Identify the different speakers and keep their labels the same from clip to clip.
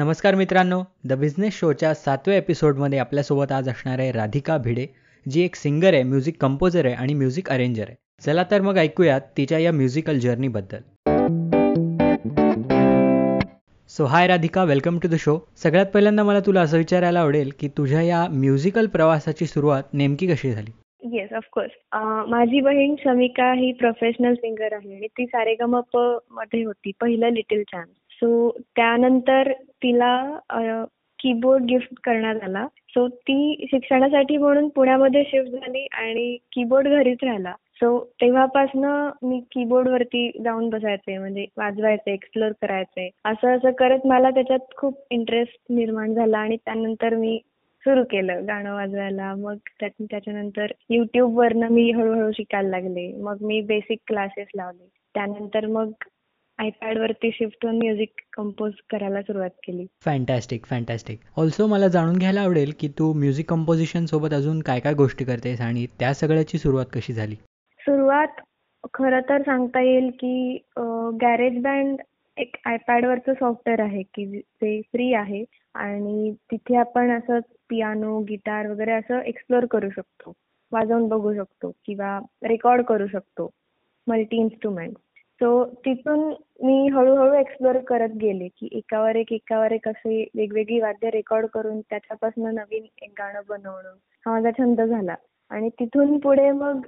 Speaker 1: नमस्कार मित्रांनो the business शोच्या सातव्या एपिसोडमध्ये आपल्यासोबत आज असणार आहे राधिका भिडे जी एक सिंगर आहे म्युझिक कंपोजर आहे आणि म्युझिक अरेंजर आहे. चला तर मग ऐकूयात तिच्या या musical जर्नीबद्दल so hi Radhika welcome to the show सगळ्यात पहिल्यांदा मला तुला असं विचारायला आवडेल की तुझ्या या म्युझिकल प्रवासाची सुरुवात नेमकी कशी झाली?
Speaker 2: येस ऑफकोर्स माझी बहीण शमिका ही प्रोफेशनल सिंगर आहे आणि ती सारेगमपमध्ये होती पहिलं लिटिल चान्स सो त्यानंतर तिला कीबोर्ड गिफ्ट करण्यात आला. सो ती शिक्षणासाठी म्हणून पुण्यामध्ये शिफ्ट झाली आणि कीबोर्ड घरीच राहिला. सो तेव्हापासनं मी कीबोर्ड वरती जाऊन बसायचे म्हणजे वाजवायचे एक्सप्लोर करायचे. असं असं करत मला त्याच्यात खूप इंटरेस्ट निर्माण झाला आणि त्यानंतर मी सुरू केलं गाणं वाजवायला. मग त्याच्यानंतर युट्यूब वरनं मी हळूहळू शिकायला लागले. मग मी बेसिक क्लासेस लावले. त्यानंतर मग आयपॅड वरती शिफ्ट होऊन म्युझिक कंपोज करायला सुरुवात केली.
Speaker 1: फॅन्टॅस्टिक फॅन्टॅस्टिक ऑल्सो मला जाणून घ्यायला आवडेल की तू म्युझिक कंपोजिशन सोबत अजून काय काय गोष्टी करतेस आणि त्या सगळ्याची सुरुवात कशी झाली?
Speaker 2: सुरुवात खरं तर सांगता येईल की गॅरेज बँड एक आयपॅडवरचं सॉफ्टवेअर आहे की ते फ्री आहे आणि तिथे आपण असं पियानो गिटार वगैरे असं एक्सप्लोर करू शकतो. वाजवून बघू शकतो किंवा रेकॉर्ड करू शकतो. मल्टी इन्स्ट्रुमेंट सो तिथून मी हळूहळू एक्सप्लोर करत गेले की एकावर एक एकावर एक असे वेगवेगळी वाद्य रेकॉर्ड करून त्याच्यापासून नवीन एक गाणं बनवणं हा माझा छंद झाला. आणि तिथून पुढे मग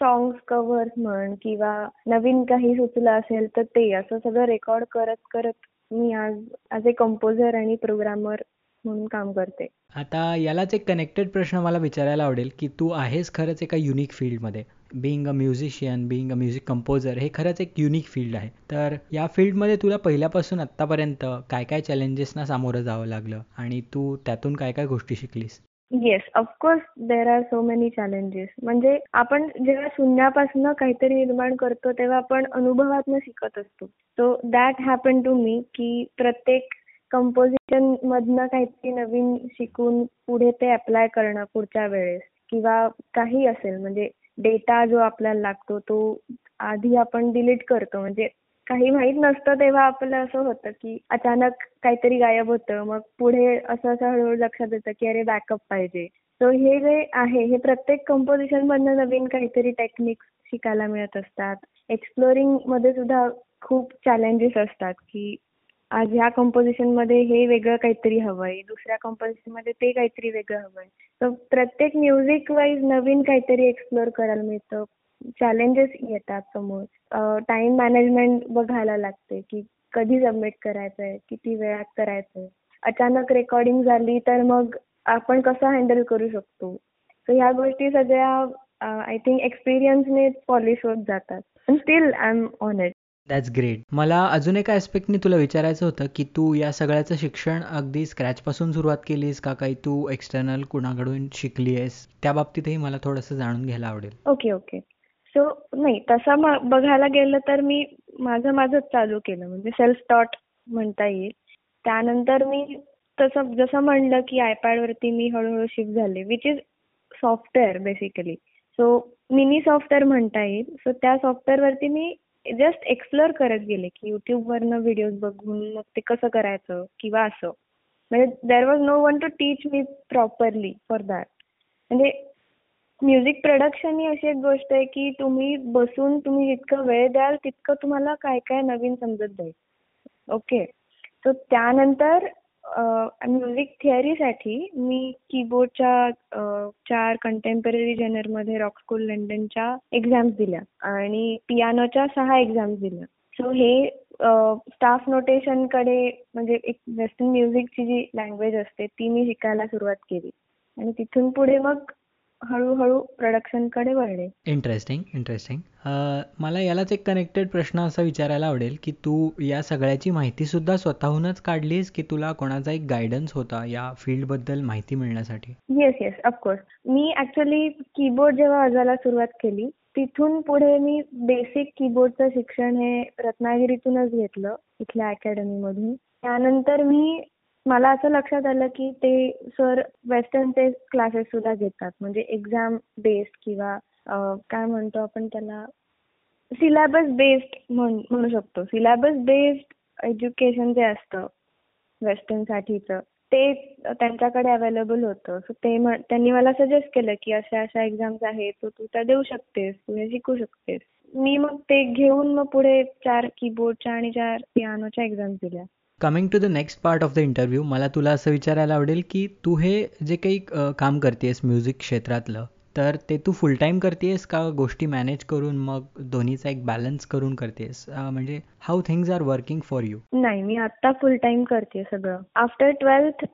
Speaker 2: सॉंग्स कव्हर्स म्हण किंवा नवीन काही सुचलं असेल तर ते असं सगळं रेकॉर्ड करत करत मी आज ॲज ए कंपोजर आणि प्रोग्रामर म्हणून काम करते.
Speaker 1: आता यालाच एक कनेक्टेड प्रश्न मला विचारायला आवडेल की तू आहेस खरंच एका युनिक फील्डमध्ये being a musician being a music composer हे खरंच एक युनिक फील्ड आहे. तर या फील्डमध्ये तुला पहिल्यापासून आत्तापर्यंत काय काय चॅलेंजेसना सामोरं जावं लागलं? आणि तू त्यातून काय काय गोष्टी शिकलीस?
Speaker 2: Yes of course there are so many challenges म्हणजे आपण जेव्हा शून्यापासून काहीतरी निर्माण करतो तेव्हा आपण अनुभवातनं शिकत असतो. So that happen to me की प्रत्येक कंपोजिशन मधनं काहीतरी नवीन शिकून पुढे ते अप्लाय करणं पुढच्या वेळेस किंवा काही असेल. म्हणजे डेटा जो आपल्याला लागतो तो आधी आपण डिलीट करतो. म्हणजे काही माहीत नसतं तेव्हा आपलं असं होतं की अचानक काहीतरी गायब होतं. मग पुढे असं असं हळूहळू लक्षात येतं की अरे बॅकअप पाहिजे. सो हे जे आहे हे प्रत्येक कंपोजिशन मधनं नवीन काहीतरी टेक्निक्स शिकायला मिळत असतात. एक्सप्लोरिंगमध्ये सुद्धा खूप चॅलेंजेस असतात की आज ह्या कंपोजिशनमध्ये हे वेगळं काहीतरी हवंय दुसऱ्या कंपोजिशनमध्ये ते काहीतरी वेगळं हवंय. तर प्रत्येक म्युझिक वाईज नवीन काहीतरी एक्सप्लोर करायला मिळतं. चॅलेंजेस येतात समोर. टाइम मॅनेजमेंट बघायला लागते की कधी सबमिट करायचंय किती वेळात करायचंय. अचानक रेकॉर्डिंग झाली तर मग आपण कसं हँडल करू शकतो? तर ह्या गोष्टी सगळ्या आय थिंक एक्सपिरियन्सने पॉलिश होत जातात. Still I am on it
Speaker 1: that's great मला अजून एका ॲस्पेक्टनी तुला विचारायचं होतं की तू या सगळ्याचं शिक्षण अगदी स्क्रॅचपासून सुरुवात केलीस का काही? तू एक्सटर्नल कुणाकडून शिकली आहेस त्या बाबतीतही मला थोडंसं जाणून घ्यायला आवडेल.
Speaker 2: ओके ओके सो नाही तसं बघायला गेलं तर मी माझं माझंच चालू केलं. म्हणजे सेल्फ टॉट म्हणता येईल. त्यानंतर मी तसं जसं म्हणलं की आयपॅडवरती मी हळूहळू शिफ्ट झाले which is software basically so mini software म्हणता येईल. सो त्या सॉफ्टवेअरवरती मी जस्ट एक्सप्लोर करत गेले की युट्यूबवरनं व्हिडिओज बघून मग ते कसं करायचं किंवा असं. म्हणजे there was no one to teach me properly for that म्हणजे म्युझिक प्रोडक्शन ही अशी एक गोष्ट आहे की तुम्ही बसून तुम्ही जितकं वेळ द्याल तितकं तुम्हाला काय काय नवीन समजत जाईल. ओके सो त्यानंतर म्युझिक थिअरीसाठी मी कीबोर्डच्या चार कंटेम्पररी जनरमध्ये रॉक स्कूल लंडनच्या एक्झाम्स दिल्या आणि पियानोच्या सहा एक्झाम्स दिल्या. सो हे स्टाफ नोटेशनकडे म्हणजे एक वेस्टर्न म्युझिकची जी लँग्वेज असते ती मी शिकायला सुरुवात केली. आणि तिथून पुढे मग हळूहळू प्रोडक्शनकडे वळले.
Speaker 1: इंटरेस्टिंग इंटरेस्टिंग मला यालाच एक कनेक्टेड प्रश्न असा विचारायला आवडेल की तू या सगळ्याची माहिती सुद्धा स्वतःहूनच काढलीस की तुला कोणाचा एक गायडन्स होता या फील्डबद्दल माहिती मिळण्यासाठी?
Speaker 2: येस येस ऑफकोर्स मी ऍक्च्युली कीबोर्ड जेव्हा वाजायला सुरुवात केली तिथून पुढे मी बेसिक कीबोर्डचं शिक्षण हे रत्नागिरीतूनच घेतलं इथल्या अकॅडमीमधून त्यानंतर मी मला असं लक्षात आलं की ते सर वेस्टर्नचे क्लासेस सुद्धा घेतात. म्हणजे एक्झाम बेस्ड किंवा काय म्हणतो आपण त्याला? सिलॅबस बेस्ड म्हणू शकतो. सिलॅबस बेस्ड एज्युकेशन जे असतं वेस्टर्नसाठीचं ते त्यांच्याकडे अवेलेबल होतं. सो ते त्यांनी मला सजेस्ट केलं की अशा अशा एक्झाम्स आहेत तो तू त्या देऊ शकतेस तू हे शिकू शकतेस. मी मग ते घेऊन मग पुढे चार कीबोर्डच्या आणि चार पियानोच्या एक्झाम्स दिल्या.
Speaker 1: Coming to the next part of the interview मला तुला असं विचारायला आवडेल की तू हे जे काही काम करतेस म्युझिक क्षेत्रातलं तर ते तू फुल टाईम करतेस का गोष्टी मॅनेज करून मग दोन्हीचा एक बॅलन्स करून करतेस म्हणजे how things are working for you
Speaker 2: नाही मी आता फुल टाइम करते सगळं. आफ्टर ट्वेल्थ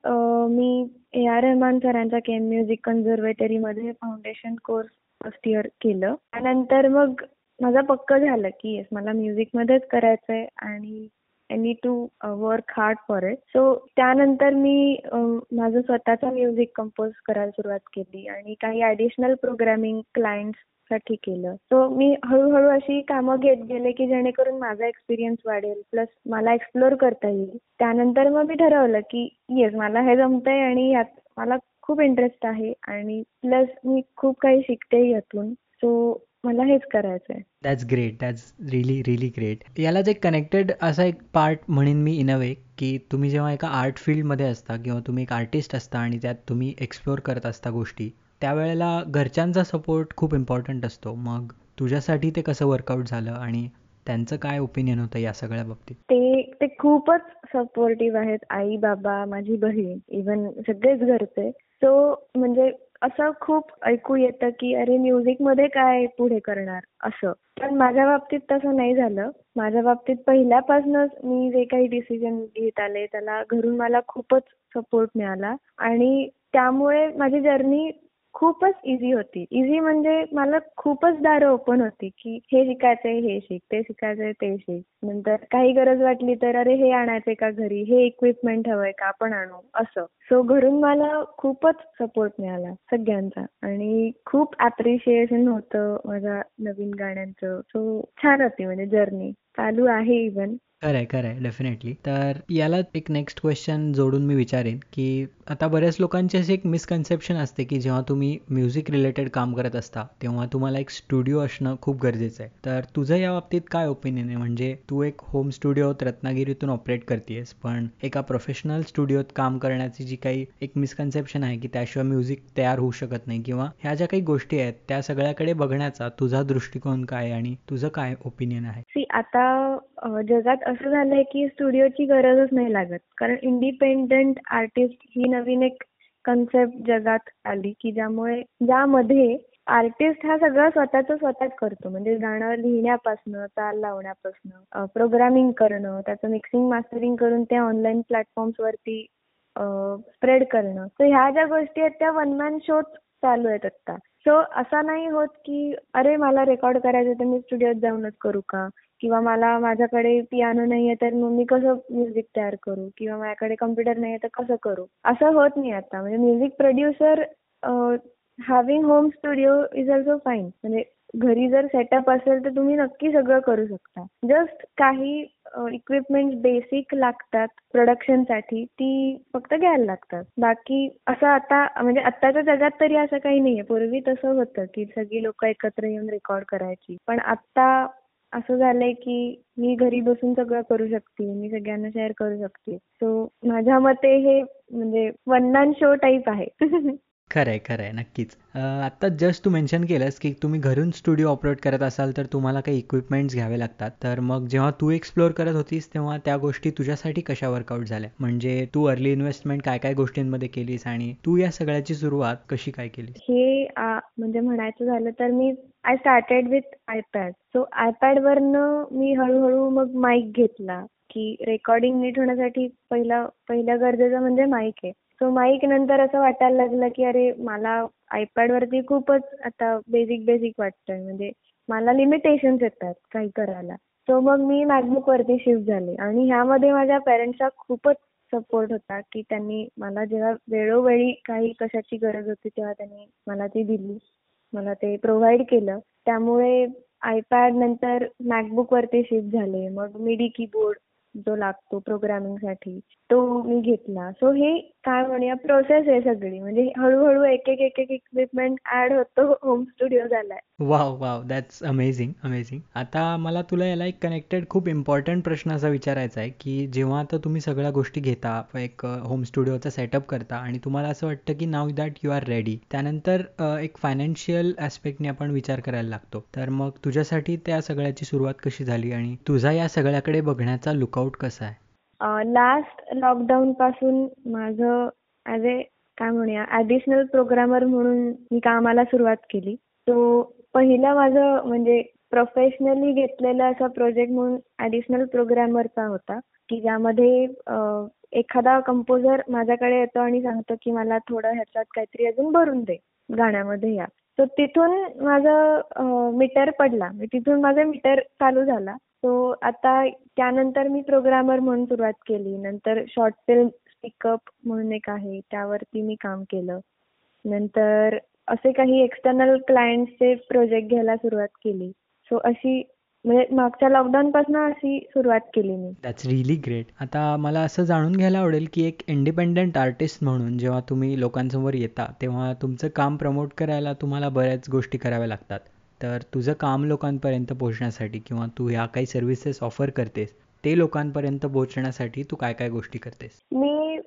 Speaker 2: मी ए आर रहमान सरांच्या केम म्युझिक कन्झर्वेटरी मध्ये फाउंडेशन कोर्स फर्स्ट इयर केलं. त्यानंतर मग माझं पक्क झालं की येस मला मध्येच करायचंय आणि I need to work hard for it so त्यानंतर मी माझं स्वतःचा म्युझिक कंपोज करायला सुरुवात केली आणि काही ॲडिशनल प्रोग्रॅमिंग क्लायंट्ससाठी केलं. सो मी हळूहळू अशी कामं घेत गेले की जेणेकरून माझा एक्सपिरियन्स वाढेल प्लस मला एक्सप्लोर करता येईल. त्यानंतर मग मी ठरवलं की येस मला हे जमतंय आणि यात मला खूप इंटरेस्ट आहे आणि प्लस मी खूप काही शिकते यातून. सो मला हेच करायचंय.
Speaker 1: That's great that's really really great यालाच एक कनेक्टेड असा एक पार्ट म्हणेन मी इन अ वे की तुम्ही जेव्हा एका आर्ट फील्डमध्ये असता किंवा तुम्ही एक आर्टिस्ट असता आणि त्यात तुम्ही एक्सप्लोर करत असता गोष्टी त्यावेळेला घरच्यांचा सपोर्ट खूप इम्पॉर्टंट असतो. मग तुझ्यासाठी ते कसं वर्कआउट झालं आणि त्यांचं काय ओपिनियन होतं या सगळ्या बाबतीत?
Speaker 2: ते ते खूपच सपोर्टिव्ह आहेत. आई बाबा माझी बहीण इव्हन सगळेच घरचे. सो म्हणजे असं खूप ऐकू येतं की अरे म्युझिकमध्ये काय पुढे करणार? असं. पण माझ्या बाबतीत तसं नाही झालं. माझ्या बाबतीत पहिल्यापासूनच मी जे काही डिसिजन घेत आले त्याला घरून मला खूपच सपोर्ट मिळाला. आणि त्यामुळे माझी जर्नी खूपच इझी होती. इझी म्हणजे मला खूपच दारं ओपन होती की हे शिकायचंय हे शिक ते शिकायचंय ते शिक. नंतर काही गरज वाटली तर अरे हे आणायचंय का घरी? हे इक्विपमेंट हवंय का? आपण आणू. असं. सो घरून मला खूपच सपोर्ट मिळाला सगळ्यांचा. आणि खूप अप्रिशिएशन होतं माझ्या नवीन गाण्यांचं. सो छान होती म्हणजे जर्नी चालू आहे इव्हन
Speaker 1: खरंय खरंय. डेफिनेटली तर याला एक नेक्स्ट क्वेश्चन जोडून मी विचारेन की आता बऱ्याच लोकांची अशी एक मिसकन्सेप्शन असते की जेव्हा तुम्ही म्युझिक रिलेटेड काम करत असता तेव्हा तुम्हाला एक स्टुडिओ असणं खूप गरजेचं आहे. तर तुझं या बाबतीत काय ओपिनियन आहे? म्हणजे तू एक होम स्टुडिओत रत्नागिरीतून ऑपरेट करतेस पण एका प्रोफेशनल स्टुडिओत काम करण्याची जी काही एक मिसकन्सेप्शन आहे की त्याशिवाय म्युझिक तयार होऊ शकत नाही किंवा ह्या ज्या काही गोष्टी आहेत त्या सगळ्याकडे बघण्याचा तुझा दृष्टिकोन काय आणि तुझं काय ओपिनियन आहे?
Speaker 2: आता जगात असं झालंय की स्टुडिओची गरजच नाही लागत. कारण इंडिपेंडंट आर्टिस्ट ही नवीन एक कन्सेप्ट जगात आली की ज्यामुळे ज्यामध्ये आर्टिस्ट हा सगळं स्वतःच स्वतःच करतो. म्हणजे गाणं लिहिण्यापासनं ताल लावण्यापासनं प्रोग्रामिंग करणं त्याचं मिक्सिंग मास्टरिंग करून ते ऑनलाईन प्लॅटफॉर्म्स वरती स्प्रेड करणं. तर ह्या ज्या गोष्टी आहेत त्या वन मॅन शोच चालू आहेत आता सो असा नाही होत की अरे मला रेकॉर्ड करायचं तर मी स्टुडिओत जाऊनच करू का? किंवा मला माझ्याकडे पियानो नाहीये तर मग मी कसं म्युझिक तयार करू? किंवा माझ्याकडे कम्प्युटर नाहीये तर कसं करू? असं होत नाही आता. म्हणजे music producer having home studio is also fine म्हणजे घरी जर सेटअप असेल तर तुम्ही नक्की सगळं करू शकता. जस्ट काही इक्विपमेंट बेसिक लागतात प्रोडक्शनसाठी ती फक्त घ्यायला लागतात. बाकी असं आता म्हणजे आत्ताच्या जगात तरी असं काही नाहीये. पूर्वी तसं होतं की सगळी लोक एकत्र येऊन रेकॉर्ड करायची. पण आता असं झालंय की मी घरी बसून सगळं करू शकते. मी सगळ्यांना शेअर करू शकते. सो माझ्या मते हे म्हणजे वन मॅन शो टाईप आहे.
Speaker 1: खरंय खरंय नक्कीच. आता जस्ट तू मेन्शन केलंस की तुम्ही घरून स्टुडिओ ऑपरेट करत असाल तर तुम्हाला काही इक्विपमेंट्स घ्यावे लागतात. तर मग जेव्हा तू एक्सप्लोर करत होतीस तेव्हा त्या गोष्टी तुझ्यासाठी कशा वर्कआउट झाल्या? म्हणजे तू अर्ली इन्व्हेस्टमेंट काय काय गोष्टींमध्ये केलीस आणि तू या सगळ्याची सुरुवात कशी काय केली
Speaker 2: हे म्हणजे म्हणायचं झालं तर मी I started with iPad so iPad वरनं मी हळूहळू मग माईक घेतला की रेकॉर्डिंग नीट होण्यासाठी पहिला पहिल्या गरजेचं म्हणजे माईक आहे. सो माईक नंतर असं वाटायला लागलं की अरे मला आयपॅड वरती खूपच आता बेसिक बेसिक वाटतंय. म्हणजे मला लिमिटेशन्स येतात काही करायला. सो मग मी मॅकबुक वरती शिफ्ट झाले. आणि ह्यामध्ये माझ्या पेरेंट्सचा खूपच सपोर्ट होता की त्यांनी मला जेव्हा वेळोवेळी काही कशाची गरज होती तेव्हा त्यांनी मला ती दिली. मला ते प्रोव्हाइड केलं. त्यामुळे आयपॅड नंतर मॅकबुक वरती शिफ्ट झाले. मग मिडी कीबोर्ड जो लागतो प्रोग्रामिंगसाठी तो मी घेतला. सो हे काय म्हणूया प्रोसेस आहे सगळी. म्हणजे हळूहळू एक एक एक एक इक्विपमेंट ऍड होतो होम स्टुडिओ झालाय.
Speaker 1: Wow wow that's amazing amazing आता मला तुला याला एक कनेक्टेड खूप इम्पॉर्टंट प्रश्न असा विचारायचा आहे की जेव्हा आता तुम्ही सगळ्या गोष्टी घेता एक होम स्टुडिओचा सेटअप करता आणि तुम्हाला असं वाटतं की now that you are ready त्यानंतर एक फायनान्शियल ऍस्पेक्टने आपण विचार करायला लागतो. तर मग तुझ्यासाठी त्या सगळ्याची सुरुवात कशी झाली आणि तुझा या सगळ्याकडे बघण्याचा लुकआउट कसा आहे?
Speaker 2: लास्ट लॉकडाऊन पासून माझं ॲज ए काय म्हणूया ॲडिशनल प्रोग्रामर म्हणून मी कामाला सुरुवात केली. तो पहिला माझं म्हणजे प्रोफेशनली घेतलेला असा प्रोजेक्ट म्हणून ॲडिशनल प्रोग्रामरचा होता की ज्यामध्ये एखादा कंपोजर माझ्याकडे येतो आणि सांगतो की मला थोडं ह्याच्यात काहीतरी अजून भरून दे गाण्यामध्ये या. तर तिथून माझं मीटर पडला. तिथून माझा मीटर चालू झाला. सो आता त्यानंतर मी प्रोग्रामर म्हणून सुरुवात केली. नंतर शॉर्ट फिल्म पिकअप म्हणून एक आहे. त्यावरती मी काम केलं. नंतर असे काही एक्सटर्नल क्लायंटचे प्रोजेक्ट घ्यायला सुरुवात केली. सो अशी म्हणजे मागच्या लॉकडाऊन पासून अशी सुरुवात केली मी.
Speaker 1: दॅट्स रिली ग्रेट आता मला असं जाणून घ्यायला आवडेल की एक इंडिपेंडेंट आर्टिस्ट म्हणून जेव्हा तुम्ही लोकांसमोर येता तेव्हा तुमचं काम प्रमोट करायला तुम्हाला बऱ्याच गोष्टी कराव्या लागतात. तर तुझं काम लोकांपर्यंत पोहोचण्यासाठी किंवा तू ह्या काही सर्व्हिसेस ऑफर करतेस ते लोकांपर्यंत पोहोचण्यासाठी तू काय काय गोष्टी करतेस?
Speaker 2: मी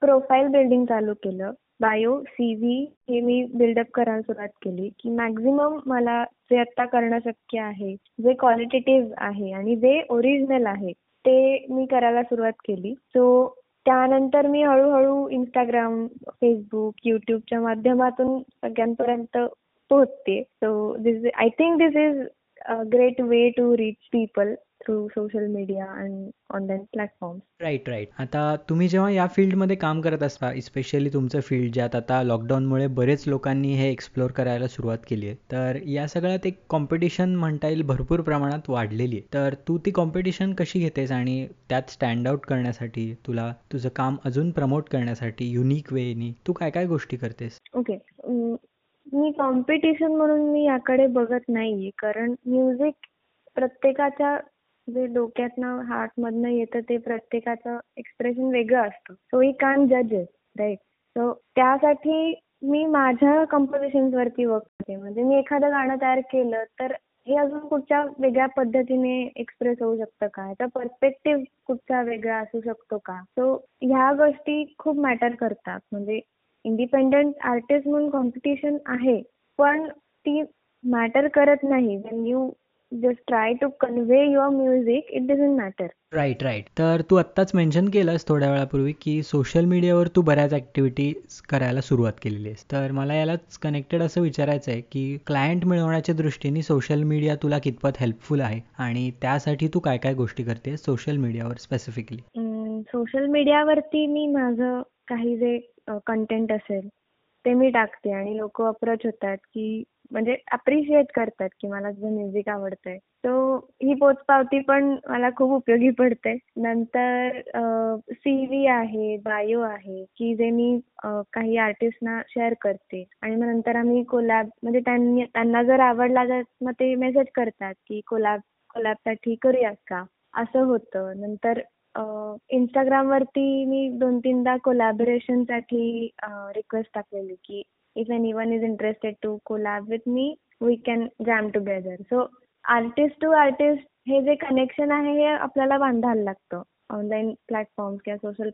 Speaker 2: प्रोफाईल बिल्डिंग चालू केलं. बायो सी व्ही हे मी बिल्डअप करायला सुरुवात केली की मॅक्झिमम मला जे आता करणं शक्य आहे जे क्वालिटेटिव्ह आहे आणि जे ओरिजिनल आहे ते मी करायला सुरुवात केली. सो त्यानंतर मी हळूहळू इंस्टाग्राम फेसबुक युट्यूबच्या माध्यमातून सगळ्यांपर्यंत पोहोचते so this I think this is a great way to reach people through social media and online platform
Speaker 1: right right आता तुम्ही जेव्हा या फील्डमध्ये काम करत असता स्पेशली तुमचं फील्ड ज्यात आता लॉकडाऊनमुळे बरेच लोकांनी हे एक्सप्लोर करायला सुरुवात केली आहे. तर या सगळ्यात एक कॉम्पिटिशन म्हणता येईल भरपूर प्रमाणात वाढलेली आहे. तर तू ती कॉम्पिटिशन कशी घेतेस आणि त्यात स्टँड आउट करण्यासाठी तुला तुझं काम अजून प्रमोट करण्यासाठी युनिक वेनी तू काय काय गोष्टी करतेस?
Speaker 2: ओके मी कॉम्पिटिशन म्हणून मी याकडे बघत नाहीये. कारण म्युझिक प्रत्येकाच्या जे डोक्यातनं हार्टमधनं येतं ते प्रत्येकाचं एक्सप्रेशन वेगळं असतं. सो ही कान जजेस राईट सो त्यासाठी मी माझ्या वरती वर्क करते. म्हणजे मी एखादं गाणं तयार केलं तर हे अजून कुठच्या वेगळ्या पद्धतीने एक्सप्रेस होऊ शकतं का? याचा पर्स्पेक्टिव्ह कुठचा वेगळा असू शकतो का? सो ह्या गोष्टी खूप मॅटर करतात. म्हणजे इंडिपेंडंट आर्टिस्ट म्हणून कॉम्पिटिशन आहे. पण ती मॅटर करत नाही. When you just try to convey your music it doesn't matter
Speaker 1: right right तर तू आत्ताच मेन्शन केलंस थोड्या वेळापूर्वी की सोशल मीडियावर तू बऱ्याच ऍक्टिव्हिटीज करायला सुरुवात केलेली आहेस. तर मला यालाच कनेक्टेड असं विचारायचं आहे की क्लायंट मिळवण्याच्या दृष्टीने सोशल मीडिया तुला कितपत हेल्पफुल आहे? आणि त्यासाठी तू काय काय गोष्टी करते सोशल मीडियावर स्पेसिफिकली
Speaker 2: सोशल मीडियावरती मी माझं काही जे कंटेंट असेल ते मी टाकते आणि लोक अप्रोच होतात की म्हणजे अप्रिशिएट करतात की मला तुझं म्युझिक आवडतंय. सो ही पोचपावती पण मला खूप उपयोगी पडते. नंतर सी व्ही आहे बायो आहे की जे मी काही आर्टिस्टना शेअर करते. आणि मग नंतर आम्ही कोलॅब म्हणजे त्यांनी त्यांना जर आवडला तर मग ते मेसेज करतात की कोलॅब कोलॅबसाठी करूयात का? असं होतं. नंतर वरती मी दोन तीनदा कोलॅबोरेशनसाठी रिक्वेस्ट टाकलेली की if anyone is interested to collab with me we can jam together so artist to artist हे जे कनेक्शन आहे हे आपल्याला बांधायला लागतं. ऑनलाईन प्लॅटफॉर्म किंवा सोशल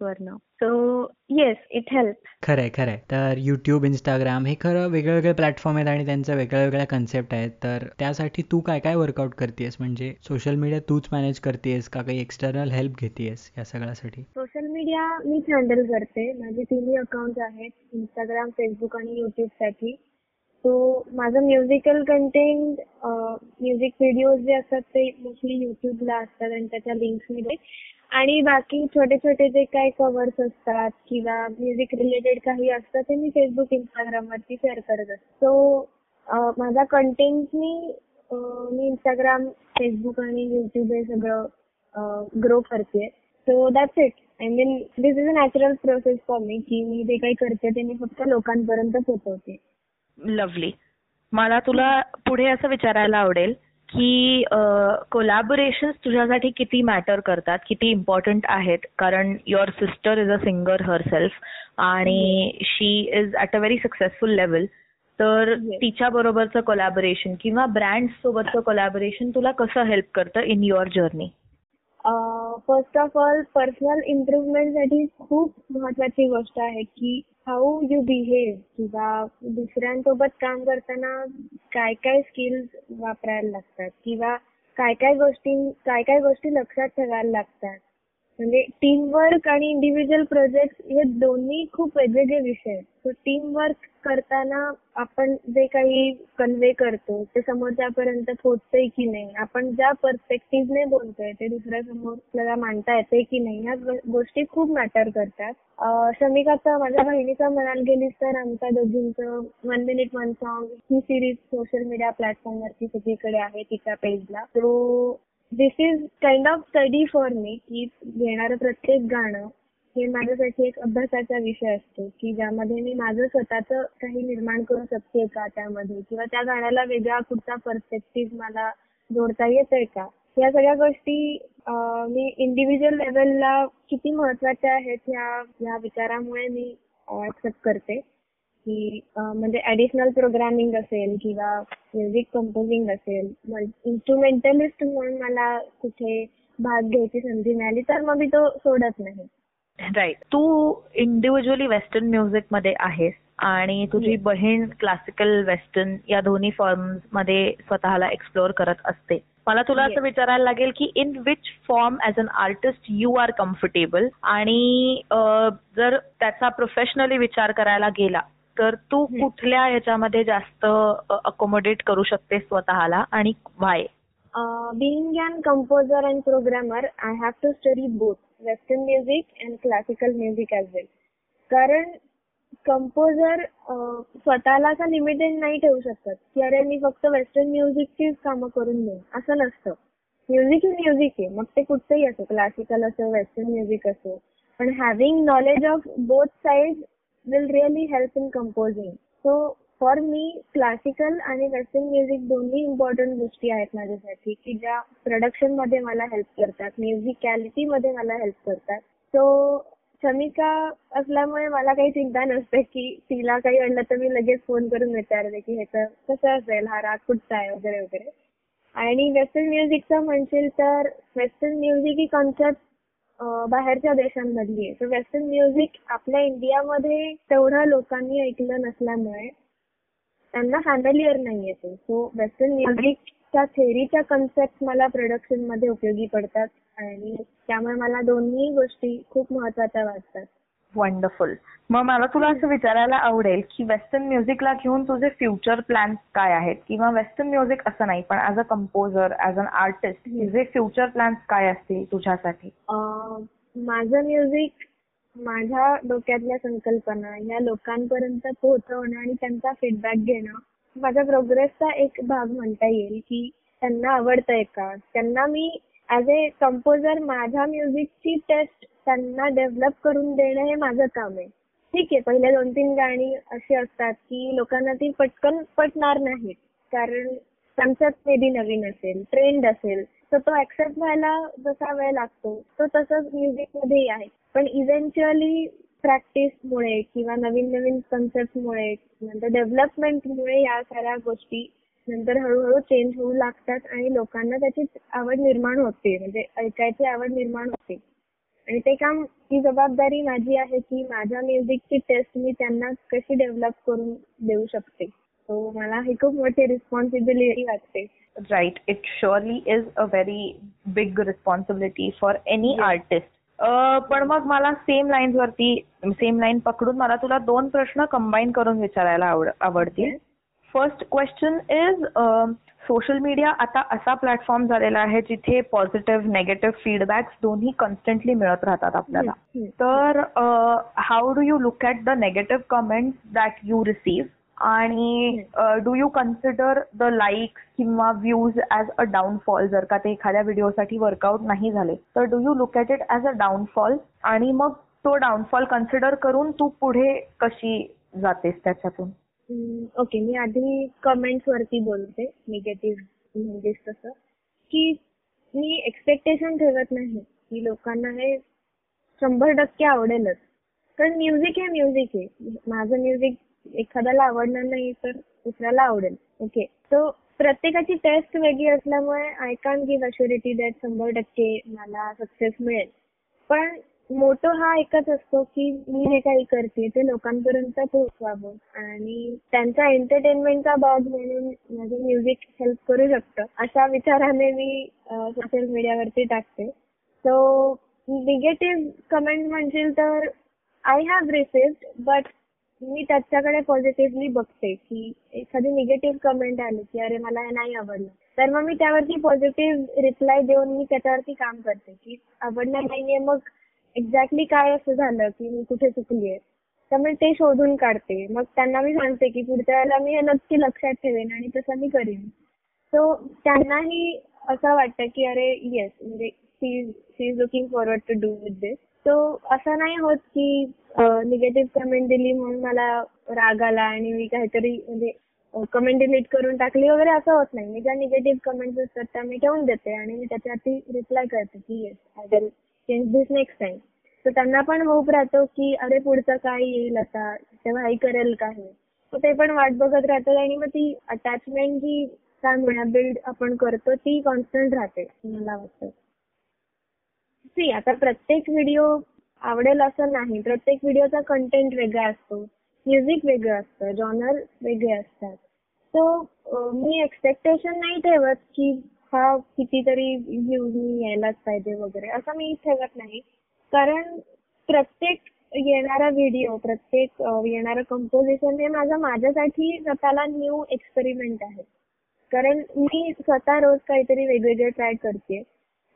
Speaker 2: वरनं. सो येस इट हेल्प
Speaker 1: खरंय खरंय. तर युट्यूब इंस्टाग्राम हे खरं वेगवेगळे प्लॅटफॉर्म आहेत आणि त्यांच्या वेगळ्या वेगळ्या कन्सेप्ट आहेत. तर त्यासाठी तू काय काय वर्कआउट करतेस? म्हणजे सोशल मीडिया तूच मॅनेज करतेस का काही एक्सटर्नल हेल्प घेतेस या सगळ्यासाठी?
Speaker 2: सोशल मीडिया मीच हँडल करते. माझे तिन्ही अकाउंट आहेत. इंस्टाग्राम फेसबुक आणि साठी. सो माझं म्युझिकल कंटेंट म्युझिक व्हिडिओज जे असतात ते मोस्टली युट्यूबला असतात आणि त्याच्या लिंक्समध्ये आणि बाकी छोटे छोटे जे काही कव्हर्स असतात किंवा म्युझिक रिलेटेड काही असतं ते मी फेसबुक वरती शेअर करत असते. सो माझा कंटेंट मी मी इंस्टाग्राम फेसबुक आणि युट्यूब हे सगळं ग्रो करते. So that's it I mean this is a natural process for me की मी जे काही करते ते मी फक्त लोकांपर्यंत पोहोचवते
Speaker 3: लवली मला तुला पुढे असं विचारायला आवडेल की कोलॅबोरेशन तुझ्यासाठी किती मॅटर करतात किती इम्पॉर्टंट आहेत? कारण your sister is a singer herself आणि she is at a very successful level तर तिच्या बरोबरचं कोलॅबोरेशन किंवा ब्रँड सोबतचं कोलॅबोरेशन तुला कसं हेल्प करतं in your
Speaker 2: journey first of all personal इम्प्रुव्हमेंटसाठी खूप महत्वाची गोष्ट आहे की हाऊ यू बिहेव किंवा दुसऱ्यांसोबत काम करताना काय काय स्किल्स वापरायला लागतात किंवा काय काय गोष्टी काय काय गोष्टी लक्षात ठेवायला लागतात. म्हणजे टीमवर्क आणि इंडिव्हिज्युअल प्रोजेक्ट हे दोन्ही खूप वेगवेगळे विषय आहेत. सो टीमवर्क करताना आपण जे काही कन्वे करतो ते समोरच्यापर्यंत पोहोचतंय की नाही? आपण ज्या पर्स्पेक्टिव्हने बोलतोय ते दुसऱ्या समोर आपल्याला मांडता येते की नाही? ह्या गोष्टी खूप मॅटर करतात. शमिकाचं माझ्या बहिणीचं म्हणायला गेलीस तर आमच्या दोघींचं वन मिनिट वन सॉन्ग ही सिरीज सोशल मीडिया प्लॅटफॉर्मवरती सगळीकडे आहे तिच्या पेजला तो this is kind of study for me की घेणारं प्रत्येक गाणं हे माझ्यासाठी एक अभ्यासाचा विषय असतो की ज्यामध्ये मी माझं स्वतःच काही निर्माण करू शकते का त्यामध्ये? किंवा त्या गाण्याला वेगळा कुठचा पर्स्पेक्टिव्ह मला जोडता येतोय का? या सगळ्या गोष्टी मी इंडिव्हिज्युअल लेवलला किती महत्त्वाच्या आहेत ह्या या विचारामुळे मी ऍक्सेप्ट करते. की म्हणजे ऍडिशनल प्रोग्रामिंग असेल किंवा म्युझिक कंपोजिंग असेल इन्स्ट्रुमेंटलिस्ट म्हणून मला कुठे भाग घ्यायची संधी मिळाली तर मग मी तो सोडत नाही.
Speaker 3: राईट तू इंडिव्हिज्युअली वेस्टर्न म्युझिकमध्ये आहेस आणि तुझी बहीण क्लासिकल वेस्टर्न या दोन्ही फॉर्ममध्ये स्वतःला एक्सप्लोअर करत असते. मला तुला असं विचारायला लागेल की in which form as an artist you are comfortable आणि जर त्याचा प्रोफेशनली विचार करायला गेला तर तू कुठल्या ह्याच्यामध्ये जास्त अकोमोडेट करू शकते स्वतःला आणि why
Speaker 2: being and composer and programmer I have to study both western music and classical music as well कारण कंपोजर स्वतःला असं लिमिटेड नाही ठेवू शकत की अरे मी फक्त वेस्टर्न म्युझिकचीच कामं करून देईन. असं नसतं. म्युझिक ही म्युझिक आहे. मग ते कुठचंही असो क्लासिकल असो वेस्टर्न म्युझिक असो. पण having knowledge of both side will really help in composing so for me classical आणि वेस्टर्न म्युझिक दोन्ही इम्पॉर्टंट गोष्टी आहेत माझ्यासाठी की ज्या प्रोडक्शनमध्ये मला हेल्प करतात म्युझिकॅलिटी मध्ये मला हेल्प करतात. सो शमिका असल्यामुळे मला काही चिंता नसते की तिला काही आणलं तर मी लगेच फोन करून विचारते की ह्याचं कसं असेल हा राग कुठचा आहे वगैरे वगैरे. आणि वेस्टर्न म्युझिकचं म्हणशील तर वेस्टर्न म्युझिक ही कॉन्सेप्ट बाहेरच्या देशांमधली आहे. तर वेस्टर्न म्युझिक आपल्या इंडियामध्ये तेवढं लोकांनी ऐकलं नसल्यामुळे त्यांना फॅमिलियर नाही येते सो वेस्टर्न म्युझिकच्या थेरीच्या कन्सेप्ट मला प्रोडक्शनमध्ये उपयोगी पडतात आणि त्यामुळे मला दोन्ही गोष्टी खूप महत्त्वाच्या वाटतात.
Speaker 3: वंडरफुल मग मला तुला असं विचारायला आवडेल की वेस्टर्न म्युझिकला घेऊन तुझे फ्युचर प्लॅन्स काय आहेत? किंवा वेस्टर्न म्युझिक असं नाही पण as a composer as an artist तुझे फ्युचर प्लॅन्स काय असतील तुझ्यासाठी?
Speaker 2: माझं म्युझिक माझ्या डोक्यातल्या संकल्पना या लोकांपर्यंत पोहोचवणं आणि त्यांचा फीडबॅक घेणं माझ्या प्रोग्रेसचा एक भाग म्हणता येईल की त्यांना आवडतंय का? त्यांना मी ऍज ए कंपोजर माझ्या म्युझिकची टेस्ट त्यांना डेव्हलप करून देणं हे माझं काम आहे. ठीक आहे पहिले दोन तीन गाणी अशी असतात की लोकांना ती पटकन पटणार नाहीत. कारण त्यांच्यात मे बी नवीन असेल ट्रेंड असेल तर तो ऍक्सेप्ट व्हायला जसा वेळ लागतो तो तसंच म्युझिक मध्येही आहे. पण इव्हेंच्युअली प्रॅक्टिसमुळे किंवा नवीन नवीन कन्सेप्टमुळे नंतर डेव्हलपमेंटमुळे या साऱ्या गोष्टी नंतर हळूहळू चेंज होऊ लागतात आणि लोकांना त्याची आवड निर्माण होते. म्हणजे ऐकायची आवड निर्माण होते. आणि ते काम ही जबाबदारी माझी आहे की माझ्या म्युझिकची टेस्ट मी त्यांना कशी डेव्हलप करून देऊ शकते. सो मला ही खूप मोठी रिस्पॉन्सिबिलिटी वाटते.
Speaker 3: Right it surely is a very big responsibility for any artist पण मग मला सेम लाईन्स वरती सेम लाईन पकडून मला तुला दोन प्रश्न कंबाईन करून विचारायला आवड आवडतील. First question is social media आता असा प्लॅटफॉर्म झालेला आहे जिथे पॉझिटिव्ह नेगेटिव्ह फीडबॅक्स दोन्ही कॉन्स्टंटली मिळत राहतात आपल्याला. तर how do you look at the negative comment that you receive आणि do you consider the likes किंवा व्ह्यूज ऍज अ डाऊनफॉल जर का ते एखाद्या व्हिडिओसाठी वर्कआउट नाही झाले तर do you look at it as a downfall आणि मग तो डाऊनफॉल कन्सिडर करून तू पुढे कशी जातेस त्याच्यातून?
Speaker 2: ओके मी आधी कमेंट्स वरती बोलते निगेटिव्ह म्हणजे तसं की मी एक्सपेक्टेशन ठेवत नाही की लोकांना हे शंभर टक्के आवडेलच. कारण म्युझिक हे म्युझिक आहे. माझं म्युझिक एखाद्याला आवडणार नाही तर दुसऱ्याला आवडेल. ओके सो प्रत्येकाची टेस्ट वेगळी असल्यामुळे I can give assurity that शंभर टक्के मला सक्सेस मिळेल. पण मोटो हा एकच असतो की मी जे काही करते ते लोकांपर्यंत पोहोचवावं. आणि त्यांचा एंटरटेनमेंटचा भाग म्हणून माझं म्युझिक हेल्प करू शकतं अशा विचाराने मी सोशल मीडियावरती टाकते. सो निगेटिव्ह कमेंट म्हणशील तर आय हॅव रिसिव्ड बट मी त्याच्याकडे पॉझिटिव्हली बघते की एखादी निगेटिव्ह कमेंट आली की अरे मला हे नाही आवडलं. तर मग मी त्यावरती पॉझिटिव्ह रिप्लाय देऊन मी त्याच्यावरती काम करते की आवडणार नाहीये मग एक्झॅक्टली काय असं झालं की मी कुठे चुकलीये त्यामुळे ते शोधून काढते. मग त्यांना मी सांगते की पुढच्या वेळेला मी हे नक्की लक्षात ठेवेन आणि तसं मी करेन. सो त्यांनाही असं वाटतं की अरे येस म्हणजे she she is looking forward to do with this so असं नाही होत की निगेटिव्ह कमेंट दिली म्हणून मला राग आला आणि मी काहीतरी म्हणजे कमेंट डिलीट करून टाकली वगैरे असं होत नाही. मी ज्या निगेटिव्ह कमेंट्स असतात त्या मी ठेवून देते आणि मी त्याच्यावरती रिप्लाय करते की yes I will change this next time तर त्यांना पण होप राहतो की अरे पुढचं काय येईल आता? तेव्हा आई करेल का हे? ते पण वाट बघत राहतात आणि मग ती अटॅचमेंट जी काय म्हणा बिल्ड आपण करतो ती कॉन्स्टंट राहते मला वाटतं. सी आता प्रत्येक व्हिडिओ आवडेल असं नाही. प्रत्येक व्हिडिओचा कंटेंट वेगळा असतो. म्युझिक वेगळं असतं. जॉनर वेगळे असतात. सो मी एक्सपेक्टेशन नाही ठेवत की हा कितीतरी व्ह्यूज मी यायलाच पाहिजे वगैरे असं मी ठेवत नाही. कारण प्रत्येक येणारा व्हिडिओ प्रत्येक येणारं कंपोजिशन हे माझं माझ्यासाठी स्वतःला न्यू एक्सपेरिमेंट आहे. कारण मी स्वतः रोज काहीतरी वेगवेगळे ट्राय करते.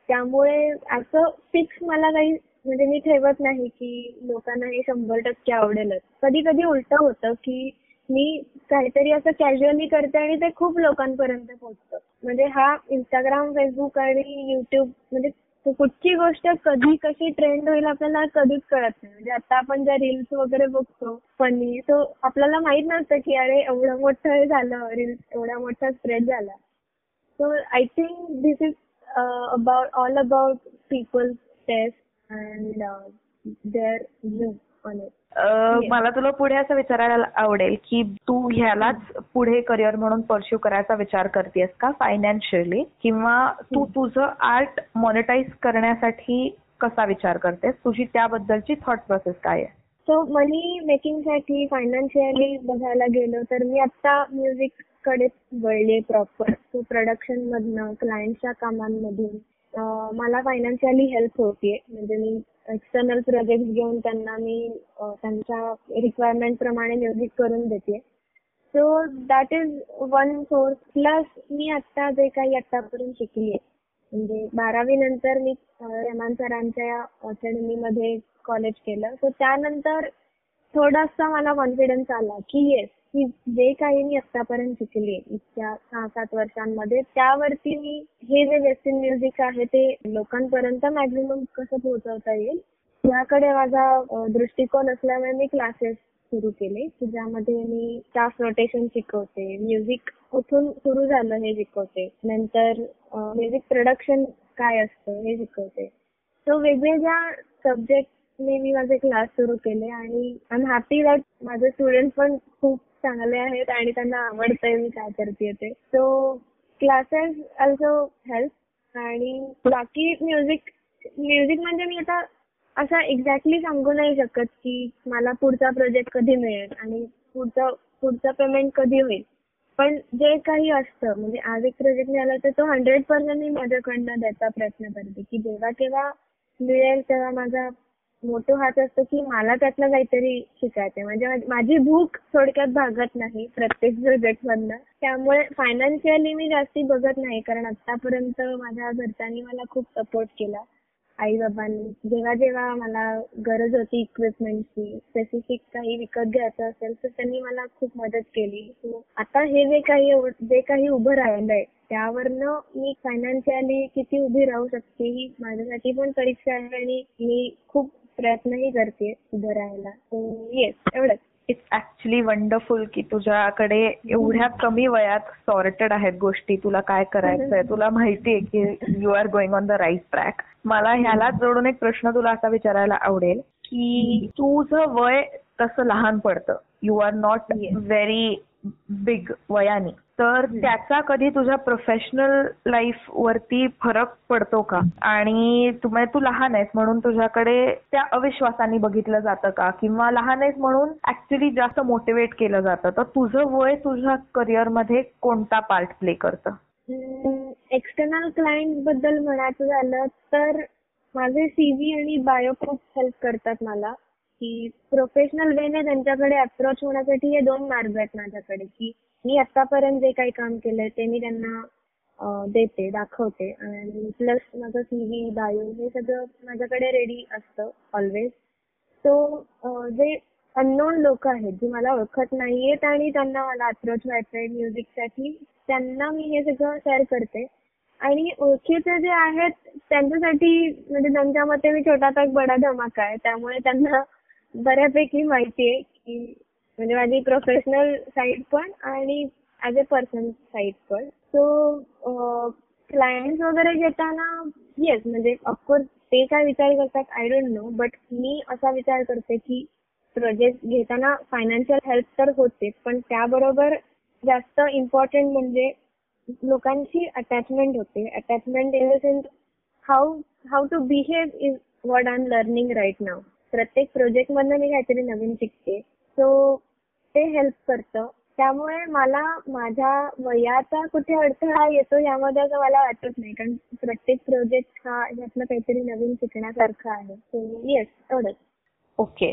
Speaker 2: त्यामुळे असं फिक्स मला काही म्हणजे मी ठेवत नाही की लोकांना हे शंभर टक्के आवडेलच. कधी कधी उलट होतं की मी काहीतरी असं कॅज्युअली करते आणि ते खूप लोकांपर्यंत पोहोचतं. म्हणजे हा इंस्टाग्राम फेसबुक आणि युट्यूब म्हणजे कुठची गोष्ट कधी कशी ट्रेंड होईल आपल्याला कधीच कळत नाही. म्हणजे आता आपण ज्या रील्स वगैरे बघतो फनी सो आपल्याला माहीत नसतं की अरे एवढं मोठं हे झालं रील्स एवढा मोठा स्प्रेड झाला. So I think this is about all about people taste and their view
Speaker 3: मला तुला पुढे असं विचारायला आवडेल की तू ह्यालाच पुढे करिअर म्हणून परस्यू करायचा विचार करतेस का फायनान्शियली किंवा तू तुझं आर्ट मॉनिटाईज करण्यासाठी कसा विचार करतेस? तुझी त्याबद्दलची थॉट प्रोसेस काय आहे?
Speaker 2: सो मनी मेकिंगसाठी फायनान्शियली बघायला गेलो तर मी आता म्युझिककडे वळले प्रॉपर सो प्रोडक्शन मधनं क्लायंटच्या कामांमधून मला फायनान्शियली हेल्प होतीये. म्हणजे मी एक्सटर्नल प्रोजेक्ट घेऊन त्यांना मी त्यांच्या रिक्वायरमेंट प्रमाणे म्युझिक करून देते. So that is one source plus मी आता जे काही आतापर्यंत शिकली म्हणजे बारावी नंतर मी रमान सरांच्या अकॅडमी मध्ये कॉलेज केलं. सो त्यानंतर थोडासा मला कॉन्फिडन्स आला की येस की जे काही मी आतापर्यंत शिकले इतक्या सहा सात वर्षांमध्ये त्यावरती मी हे जे वेस्टर्न म्युझिक आहे ते लोकांपर्यंत मॅक्झिमम कसं पोहोचवता येईल याकडे माझा दृष्टिकोन असल्यामुळे मी क्लासेस सुरू केले की ज्यामध्ये मी स्टाफ रोटेशन शिकवते म्युझिक कुठून सुरू झालं हे शिकवते नंतर म्युझिक प्रोडक्शन काय असतं हे शिकवते. सो वेगवेगळ्या सब्जेक्ट ने मी माझे क्लास सुरू केले आणि आय एम हॅपी दॅट माझे स्टुडंट पण खूप चांगले आहेत आणि त्यांना आवडतंय मी काय करते ते. सो क्लासेस ऑल्सो हेल्प आणि बाकी म्युझिक म्युझिक म्हणजे मी आता असं एक्झॅक्टली सांगू नाही शकत की मला पुढचा प्रोजेक्ट कधी मिळेल आणि पुढचा पुढचा पेमेंट कधी होईल. पण जे काही असतं म्हणजे आज एक प्रोजेक्ट मिळाला तर तो हंड्रेड पर्सेंट मी माझ्याकडनं द्यायचा प्रयत्न करते की जेव्हा केव्हा मिळेल तेव्हा माझा मोठो हाच असतो की मला त्यातलं काहीतरी शिकायचंय. म्हणजे माझी भूक थोडक्यात भागत नाही प्रत्येक प्रोजेक्ट मधनं. त्यामुळे फायनान्शियली मी जास्ती बघत नाही कारण आतापर्यंत माझ्या घरच्यांनी मला खूप सपोर्ट केला. आई बाबांनी जेव्हा जेव्हा मला गरज होती इक्विपमेंटची स्पेसिफिक काही विकत घ्यायचं असेल तर त्यांनी मला खूप मदत केली. आता हे जे काही जे काही उभं राहिलंय त्यावरनं मी फायनान्शियली किती उभी राहू शकते ही माझ्यासाठी पण परीक्षा आहे आणि मी खूप प्रयत्नही करते उभं राहायला येस एवढंच.
Speaker 3: इट्स ऍक्च्युली वंडरफुल की तुझ्याकडे एवढ्या कमी वयात सॉर्टेड आहेत गोष्टी. तुला काय करायचंय? तुला माहितीये की you are going on the right track मला ह्यालाच जोडून एक प्रश्न तुला असा विचारायला आवडेल की तुझं वय तसं लहान पडतं. You are not very big वयाने. तर त्याचा कधी तुझ्या प्रोफेशनल लाईफ वरती फरक पडतो का? आणि तू म्हणजे तू लहान आहेस म्हणून तुझ्याकडे त्या अविश्वासाने बघितलं जातं का? किंवा लहान आहेस म्हणून ऍक्च्युली जास्त मोटिवेट केलं जातं. तर तुझं वय तुझ्या करिअरमध्ये कोणता पार्ट प्ले करतं?
Speaker 2: एक्सटर्नल क्लायंटबद्दल म्हणायचं झालं तर माझे सीव्ही आणि बायो खूप हेल्प करतात मला. की प्रोफेशनल वेने त्यांच्याकडे अप्रोच होण्यासाठी हे दोन मार्ग आहेत माझ्याकडे. की मी आतापर्यंत जे काही काम केलंय ते मी त्यांना देते दाखवते. आणि प्लस माझं सीव्ही बायो हे सगळं माझ्याकडे रेडी असतं ऑलवेज सो जे अननोन लोक आहेत जे मला ओळखत नाहीयेत आणि त्यांना मला अप्रोच व्हायचंय म्युझिकसाठी त्यांना मी हे सगळं शेअर करते. आणि ओळखीचे जे आहेत त्यांच्यासाठी म्हणजे त्यांच्या मते मी छोटा एक बडा धमाका आहे त्यामुळे त्यांना बऱ्यापैकी माहिती आहे की म्हणजे माझी प्रोफेशनल साईड पण आणि ऍज अ पर्सन साईड पण. सो क्लायंट वगैरे घेताना येस म्हणजे ऑफकोर्स ते काय विचार करतात आय डोंट नो बट मी असा विचार करते की प्रोजेक्ट घेताना फायनान्शियल हेल्प तर होते पण त्याबरोबर जास्त इम्पॉर्टंट म्हणजे लोकांची अटॅचमेंट होते. Attachment in the sense how how to behave is what I am learning right now प्रत्येक प्रोजेक्ट मधनं मी काहीतरी नवीन शिकते. सो ते हेल्प करतं. त्यामुळे मला माझ्या वयाचा कुठे अडथळा येतो यामध्ये असं मला वाटत नाही. कारण प्रत्येक प्रोजेक्ट हा यातनं काहीतरी नवीन शिकण्यासारखं आहे. सो येस एवढंच.
Speaker 3: ओके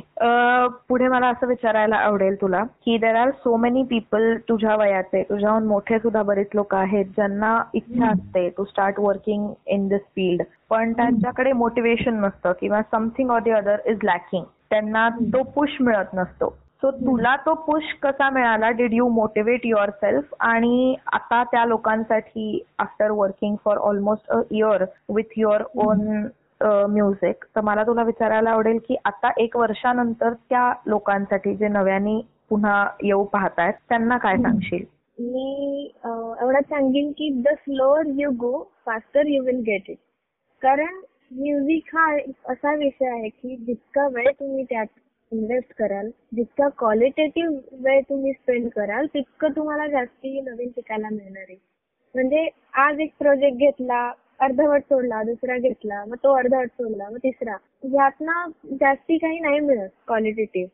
Speaker 3: पुढे मला असं विचारायला आवडेल तुला की there are so many people तुझ्या वयाचे तुझ्याहून मोठे सुद्धा बरेच लोक आहेत ज्यांना इच्छा असते to start working in this field पण त्यांच्याकडे मोटिवेशन नसतं किंवा something or the other is lacking त्यांना तो पुश मिळत नसतो. सो तुला तो पुश कसा मिळाला? Did you motivate yourself आणि आता त्या लोकांसाठी after working for almost a year with your own music तर मला तुला विचारायला आवडेल की आता एक वर्षानंतर त्या लोकांसाठी जे नव्याने पुन्हा येऊ पाहतायत त्यांना काय सांगशील?
Speaker 2: मी एवढंच सांगेन की the slower you go faster you will get it कारण म्युझिक हा असा विषय आहे की जितका वेळ तुम्ही त्यात इन्व्हेस्ट कराल जितका क्वालिटेटिव्ह वेळ तुम्ही स्पेंड कराल तितकं तुम्हाला जास्ती नवीन शिकायला मिळणार आहे. म्हणजे आज एक प्रोजेक्ट घेतला अर्धवट सोडला दुसरा घेतला मग तो अर्धवट सोडला मग तिसरा. यातनं जास्ती काही नाही मिळत qualitative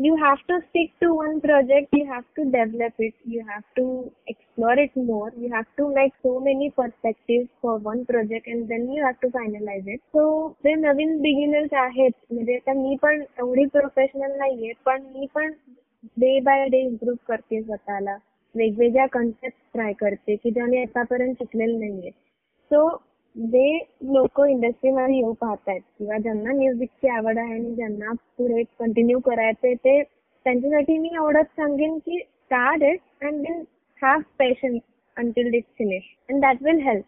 Speaker 2: you have to stick to one project you have to develop it you have to explore it more you have to make so many perspective for one project and then you have to finalise it so जे नवीन beginners आहेत म्हणजे आता मी पण एवढी professional नाहीये पण मी पण डे बाय डे इम्प्रूव्ह करते स्वतःला वेगवेगळ्या कन्सेप्ट ट्राय करते की ज्या मी आतापर्यंत शिकलेले नाहीये सो जे लोक इंडस्ट्रीमध्ये येऊ पाहतायत किंवा ज्यांना म्युझिकची आवड आहे आणि ज्यांना पुढे कंटिन्यू करायचंय ते त्यांच्यासाठी मी एवढंच सांगेन की start it and then have patience until it finish and that will help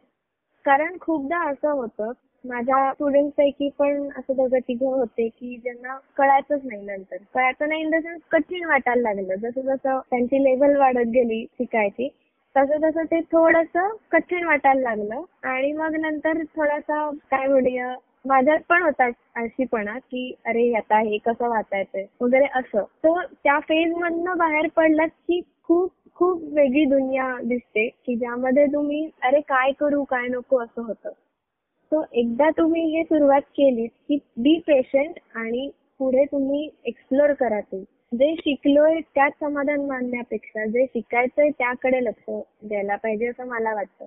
Speaker 2: कारण खूपदा असं होतं माझ्या स्टुडंट पैकी पण असं दोघं तिघं होते की ज्यांना कळायचंच नाही नंतर. कळायचं नाही इन द सेन्स कठीण वाटायला लागलं. जसं जसं त्यांची लेवल वाढत गेली शिकायची तसं तसं ते थोडस कठीण वाटायला लागलं. आणि मग नंतर थोडासा काय म्हणूया माझ्यात पण होता आळशीपणा की अरे आता हे कसं वाचायचंय वगैरे असं. तर त्या फेज मधनं बाहेर पडलात की खूप खूप वेगळी दुनिया दिसते की ज्यामध्ये तुम्ही अरे काय करू काय नको? असं होतं. सो एकदा तुम्ही हे सुरुवात केलीत की बी पेशंट आणि पुढे तुम्ही एक्सप्लोर करा ते. जे शिकलोय त्यात समाधान मानण्यापेक्षा जे शिकायचंय त्याकडे लक्ष द्यायला पाहिजे असं मला वाटतं.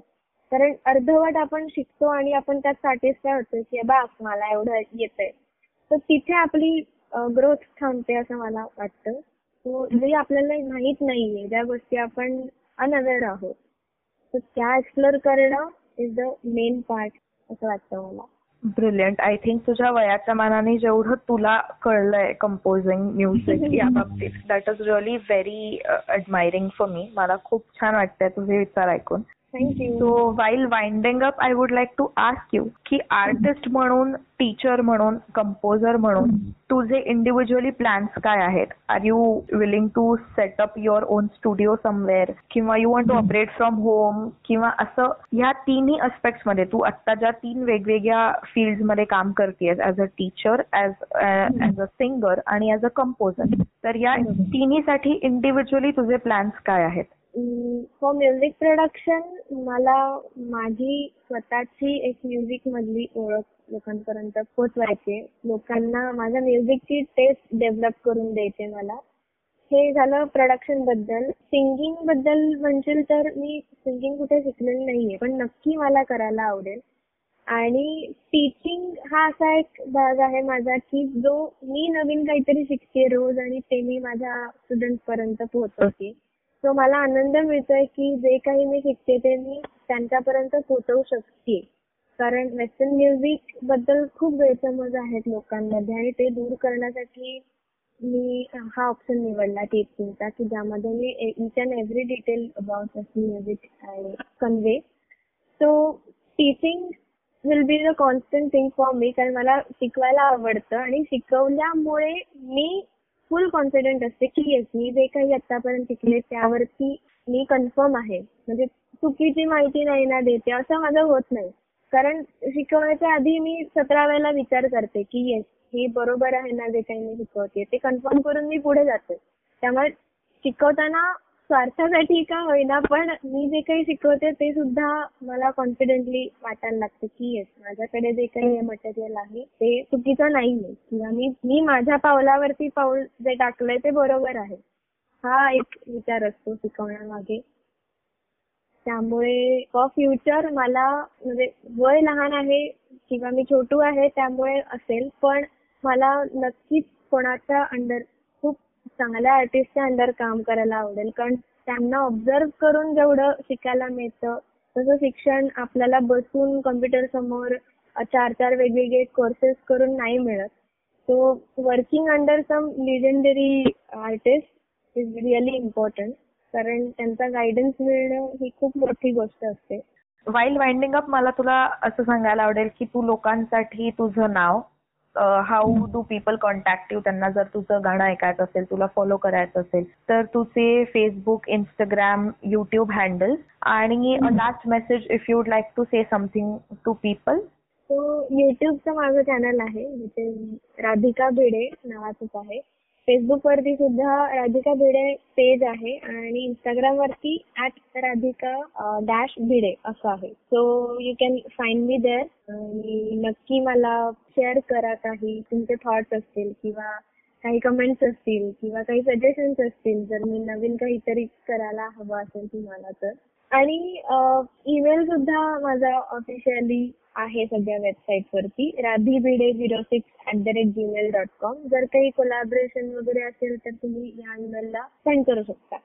Speaker 2: कारण अर्धवट आपण शिकतो आणि आपण त्यात सॅटिस्फाय होतो की बा मला एवढं येतंय. तर तिथे आपली ग्रोथ थांबते असं मला वाटतं. सो जे आपल्याला माहीत नाहीये ज्या गोष्टी आपण अनअवेअर आहोत तर त्या एक्सप्लोर करणं इज द मेन पार्ट असं वाटतं मला.
Speaker 3: ब्रिलियंट आय थिंक तुझ्या वयाच्या मानाने जेवढं तुला कळलंय कंपोजिंग म्युझिक या बाबतीत that is really very admiring for me मला खूप छान वाटतंय तुझे विचार ऐकून. Thank you so while winding up I would like to ask you की आर्टिस्ट म्हणून टीचर म्हणून कंपोजर म्हणून तुझे इंडिव्हिज्युअली प्लॅन्स काय आहेत? Are you willing to set up your own studio somewhere किंवा you want to operate from home किंवा असं ह्या तिन्ही अस्पेक्ट्समध्ये तू आता ज्या तीन वेगवेगळ्या फील्डमध्ये काम करतेस as a teacher as as a singer आणि ऍज अ कंपोजर तर या तिन्हीसाठी इंडिव्हिज्युअली तुझे प्लॅन्स काय आहेत?
Speaker 2: फॉर म्युझिक प्रोडक्शन मला माझी स्वतःची एक म्युझिक मधली ओळख लोकांपर्यंत पोहोचवायची लोकांना माझ्या म्युझिकची टेस्ट डेव्हलप करून द्यायचे मला. हे झालं प्रोडक्शनबद्दल. सिंगिंगबद्दल म्हणशील तर मी सिंगिंग कुठे शिकलेली नाहीये पण नक्की मला करायला आवडेल. आणि टीचिंग हा असा एक भाग आहे माझा की जो मी नवीन काहीतरी शिकते रोज आणि ते मी माझ्या स्टुडंट पर्यंत पोहोचवते सो मला आनंद मिळतोय की जे काही मी शिकते ते मी त्यांच्यापर्यंत पोहोचवू शकते. कारण वेस्टर्न म्युझिकबद्दल खूप गैरसमज आहेत लोकांमध्ये आणि ते दूर करण्यासाठी मी हा ऑप्शन निवडला टीचिंगचा की ज्यामध्ये मी each and every detail about western music I convey so teaching will be the constant thing for me कारण मला शिकवायला आवडतं आणि शिकवल्यामुळे मी फुल कॉन्फिडंट असते की येस मी जे काही आतापर्यंत शिकले त्यावरती मी कन्फर्म आहे. म्हणजे चुकीची माहिती नाही ना देते असं माझं होत नाही. कारण शिकवण्याच्या आधी मी सतरा वेळेला विचार करते की येस हे बरोबर आहे ना जे काही मी शिकवते ते कन्फर्म करून मी पुढे जाते. त्यामुळे शिकवताना स्वार्थासाठी का होईना पण मी जे काही शिकवते ते सुद्धा मला कॉन्फिडेंटली वाटायला लागतं की येस माझ्याकडे जे काही मटेरियल आहे ते चुकीचं नाहीये. किंवा मी मी माझ्या पावलावरती पाऊल जे टाकलंय ते बरोबर आहे. हा एक विचार असतो शिकवण्यामागे. त्यामुळे फॉर फ्युचर मला म्हणजे वय लहान आहे किंवा मी छोटू आहे त्यामुळे असेल पण मला नक्कीच कोणाच्या अंडर चांगल्या आर्टिस्टच्या अंडर काम करायला आवडेल. कारण त्यांना ऑब्झर्व करून जेवढं शिकायला मिळतं तसं शिक्षण आपल्याला बसून कम्प्युटर समोर चार चार वेगवेगळे कोर्सेस करून नाही मिळत. So working under some legendary artist is really important कारण त्यांचा गायडन्स मिळणं ही खूप मोठी गोष्ट असते.
Speaker 3: वाईल वाइंडिंग अप मला तुला असं सांगायला आवडेल की तू लोकांसाठी तुझं नाव how do people contact you त्यांना जर तुझं गाणं ऐकायचं असेल तुला फॉलो करायचं असेल तर तुझे फेसबुक इंस्टाग्राम युट्यूब हँडल आणि last message if you would like to say something to people
Speaker 2: so युट्यूबचं माझं चॅनल आहे राधिका भिडे नावाचंच आहे. फेसबुक वरती सुद्धा राधिका भिडे पेज आहे आणि इंस्टाग्राम वरती ऍट राधिका डॅश भिडे असं आहे. So you can find me there आणि नक्की मला शेअर करा काही तुमचे थॉट्स असतील किंवा काही कमेंट्स असतील किंवा काही सजेशन्स असतील. जर मी नवीन काहीतरी करायला हवं असेल तुम्हाला तर. आणि ईमेल सुद्धा माझा ऑफिशियली आहे सध्या वेबसाईट वरती Radhi Bhide zero six at the rate Gmail dot com जर काही कोलॅबरेशन वगैरे असेल तर तुम्ही या ईमेलला सेंड करू शकता.